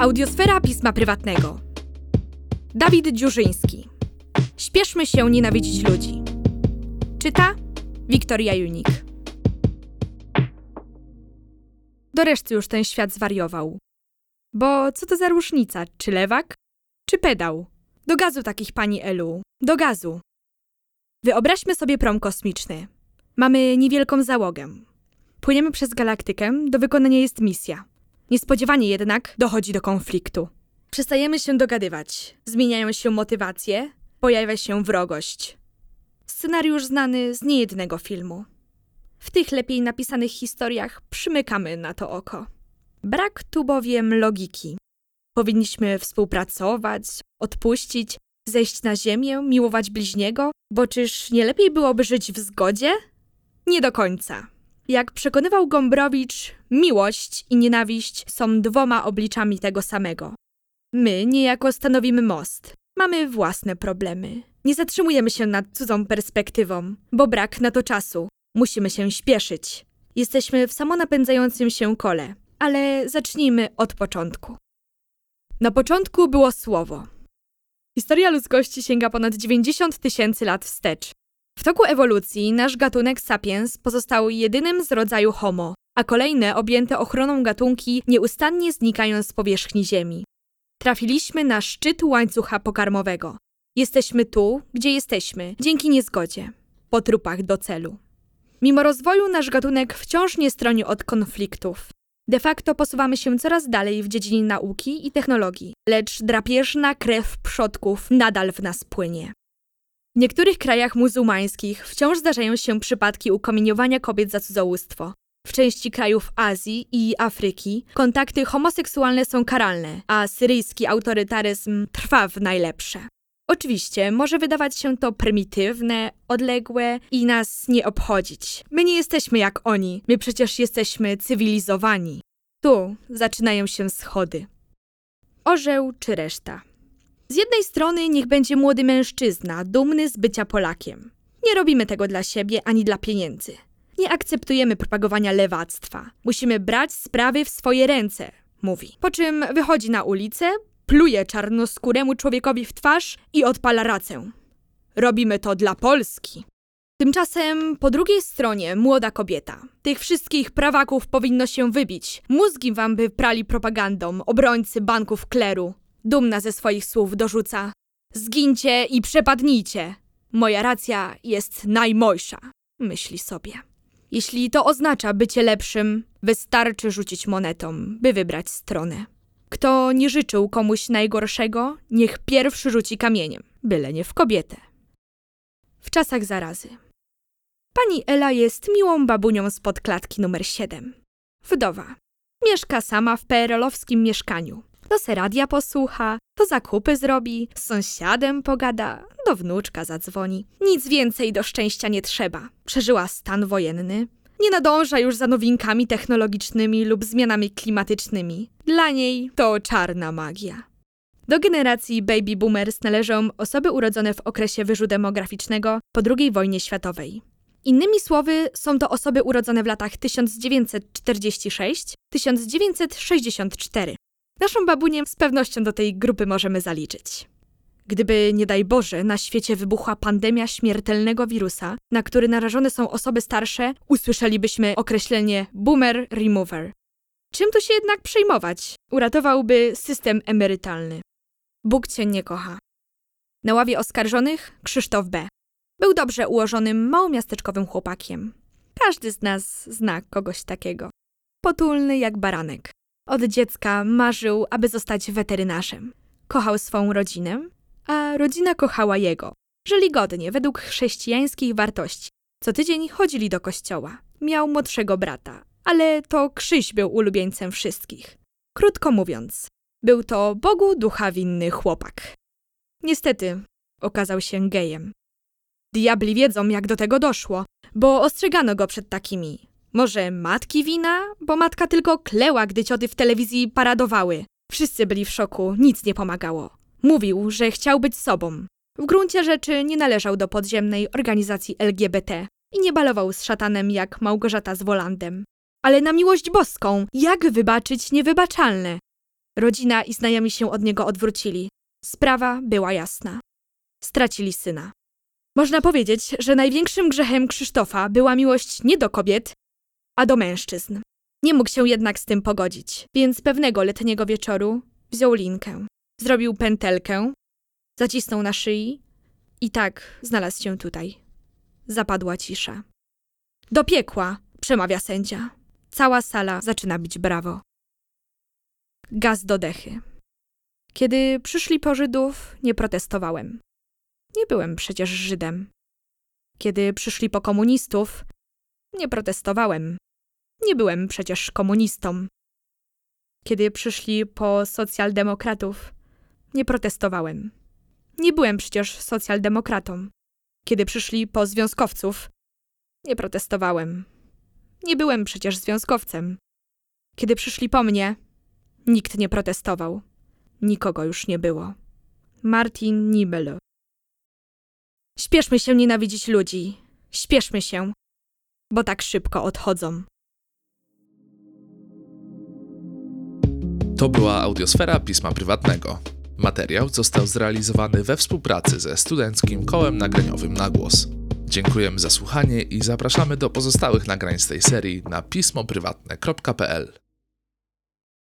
Audiosfera pisma prywatnego. Dawid Dziurzyński. Śpieszmy się nienawidzić ludzi. Czyta Wiktoria Junik. Do reszty już ten świat zwariował. Bo co to za różnica, czy lewak, czy pedał? Do gazu takich pani Elu, do gazu. Wyobraźmy sobie prom kosmiczny. Mamy niewielką załogę. Płyniemy przez galaktykę, do wykonania jest misja. Niespodziewanie jednak dochodzi do konfliktu. Przestajemy się dogadywać, zmieniają się motywacje, pojawia się wrogość. Scenariusz znany z niejednego filmu. W tych lepiej napisanych historiach przymykamy na to oko. Brak tu bowiem logiki. Powinniśmy współpracować, odpuścić, zejść na ziemię, miłować bliźniego, bo czyż nie lepiej byłoby żyć w zgodzie? Nie do końca. Jak przekonywał Gombrowicz, miłość i nienawiść są dwoma obliczami tego samego. My niejako stanowimy most. Mamy własne problemy. Nie zatrzymujemy się nad cudzą perspektywą, bo brak na to czasu. Musimy się śpieszyć. Jesteśmy w samonapędzającym się kole, ale zacznijmy od początku. Na początku było słowo. Historia ludzkości sięga ponad 90 tysięcy lat wstecz. W toku ewolucji nasz gatunek sapiens pozostał jedynym z rodzaju Homo, a kolejne objęte ochroną gatunki nieustannie znikają z powierzchni Ziemi. Trafiliśmy na szczyt łańcucha pokarmowego. Jesteśmy tu, gdzie jesteśmy, dzięki niezgodzie. Po trupach do celu. Mimo rozwoju nasz gatunek wciąż nie stroni od konfliktów. De facto posuwamy się coraz dalej w dziedzinie nauki i technologii, lecz drapieżna krew przodków nadal w nas płynie. W niektórych krajach muzułmańskich wciąż zdarzają się przypadki ukamieniowania kobiet za cudzołóstwo. W części krajów Azji i Afryki kontakty homoseksualne są karalne, a syryjski autorytaryzm trwa w najlepsze. Oczywiście może wydawać się to prymitywne, odległe i nas nie obchodzić. My nie jesteśmy jak oni, my przecież jesteśmy cywilizowani. Tu zaczynają się schody. Orzeł czy reszta. Z jednej strony niech będzie młody mężczyzna, dumny z bycia Polakiem. Nie robimy tego dla siebie ani dla pieniędzy. Nie akceptujemy propagowania lewactwa. Musimy brać sprawy w swoje ręce, mówi. Po czym wychodzi na ulicę, pluje czarnoskóremu człowiekowi w twarz i odpala racę. Robimy to dla Polski. Tymczasem po drugiej stronie młoda kobieta. Tych wszystkich prawaków powinno się wybić. Mózgi wam by prali propagandą, obrońcy banków kleru. Dumna ze swoich słów dorzuca. Zgincie i przepadnijcie. Moja racja jest najmojsza, myśli sobie. Jeśli to oznacza bycie lepszym, wystarczy rzucić monetą, by wybrać stronę. Kto nie życzył komuś najgorszego, niech pierwszy rzuci kamieniem, byle nie w kobietę. W czasach zarazy. Pani Ela jest miłą babunią spod klatki numer 7. Wdowa. Mieszka sama w PRL-owskim mieszkaniu. To se radia posłucha, to zakupy zrobi, z sąsiadem pogada, do wnuczka zadzwoni. Nic więcej do szczęścia nie trzeba. Przeżyła stan wojenny. Nie nadąża już za nowinkami technologicznymi lub zmianami klimatycznymi. Dla niej to czarna magia. Do generacji baby boomers należą osoby urodzone w okresie wyżu demograficznego po II wojnie światowej. Innymi słowy, są to osoby urodzone w latach 1946-1964. Naszą babunię z pewnością do tej grupy możemy zaliczyć. Gdyby, nie daj Boże, na świecie wybuchła pandemia śmiertelnego wirusa, na który narażone są osoby starsze, usłyszelibyśmy określenie boomer remover. Czym tu się jednak przejmować? Uratowałby system emerytalny. Bóg cię nie kocha. Na ławie oskarżonych Krzysztof B. Był dobrze ułożonym, małomiasteczkowym chłopakiem. Każdy z nas zna kogoś takiego. Potulny jak baranek. Od dziecka marzył, aby zostać weterynarzem. Kochał swą rodzinę, a rodzina kochała jego. Żyli godnie, według chrześcijańskich wartości. Co tydzień chodzili do kościoła. Miał młodszego brata, ale to Krzyś był ulubieńcem wszystkich. Krótko mówiąc, był to Bogu ducha winny chłopak. Niestety, okazał się gejem. Diabli wiedzą, jak do tego doszło, bo ostrzegano go przed takimi. Może matki wina? Bo matka tylko kleła, gdy cioty w telewizji paradowały. Wszyscy byli w szoku, nic nie pomagało. Mówił, że chciał być sobą. W gruncie rzeczy nie należał do podziemnej organizacji LGBT i nie balował z szatanem jak Małgorzata z Wolandem. Ale na miłość boską, jak wybaczyć niewybaczalne? Rodzina i znajomi się od niego odwrócili. Sprawa była jasna. Stracili syna. Można powiedzieć, że największym grzechem Krzysztofa była miłość nie do kobiet, a do mężczyzn. Nie mógł się jednak z tym pogodzić, więc pewnego letniego wieczoru wziął linkę, zrobił pętelkę, zacisnął na szyi i tak znalazł się tutaj. Zapadła cisza. Do piekła, przemawia sędzia. Cała sala zaczyna bić brawo. Gaz do dechy. Kiedy przyszli po Żydów, nie protestowałem. Nie byłem przecież Żydem. Kiedy przyszli po komunistów, nie protestowałem. Nie byłem przecież komunistą. Kiedy przyszli po socjaldemokratów, nie protestowałem. Nie byłem przecież socjaldemokratą. Kiedy przyszli po związkowców, nie protestowałem. Nie byłem przecież związkowcem. Kiedy przyszli po mnie, nikt nie protestował. Nikogo już nie było. Martin Nibel. Śpieszmy się nienawidzić ludzi. Śpieszmy się, bo tak szybko odchodzą. To była audiosfera pisma prywatnego. Materiał został zrealizowany we współpracy ze Studenckim Kołem Nagraniowym na głos. Dziękujemy za słuchanie i zapraszamy do pozostałych nagrań z tej serii na pismoprywatne.pl.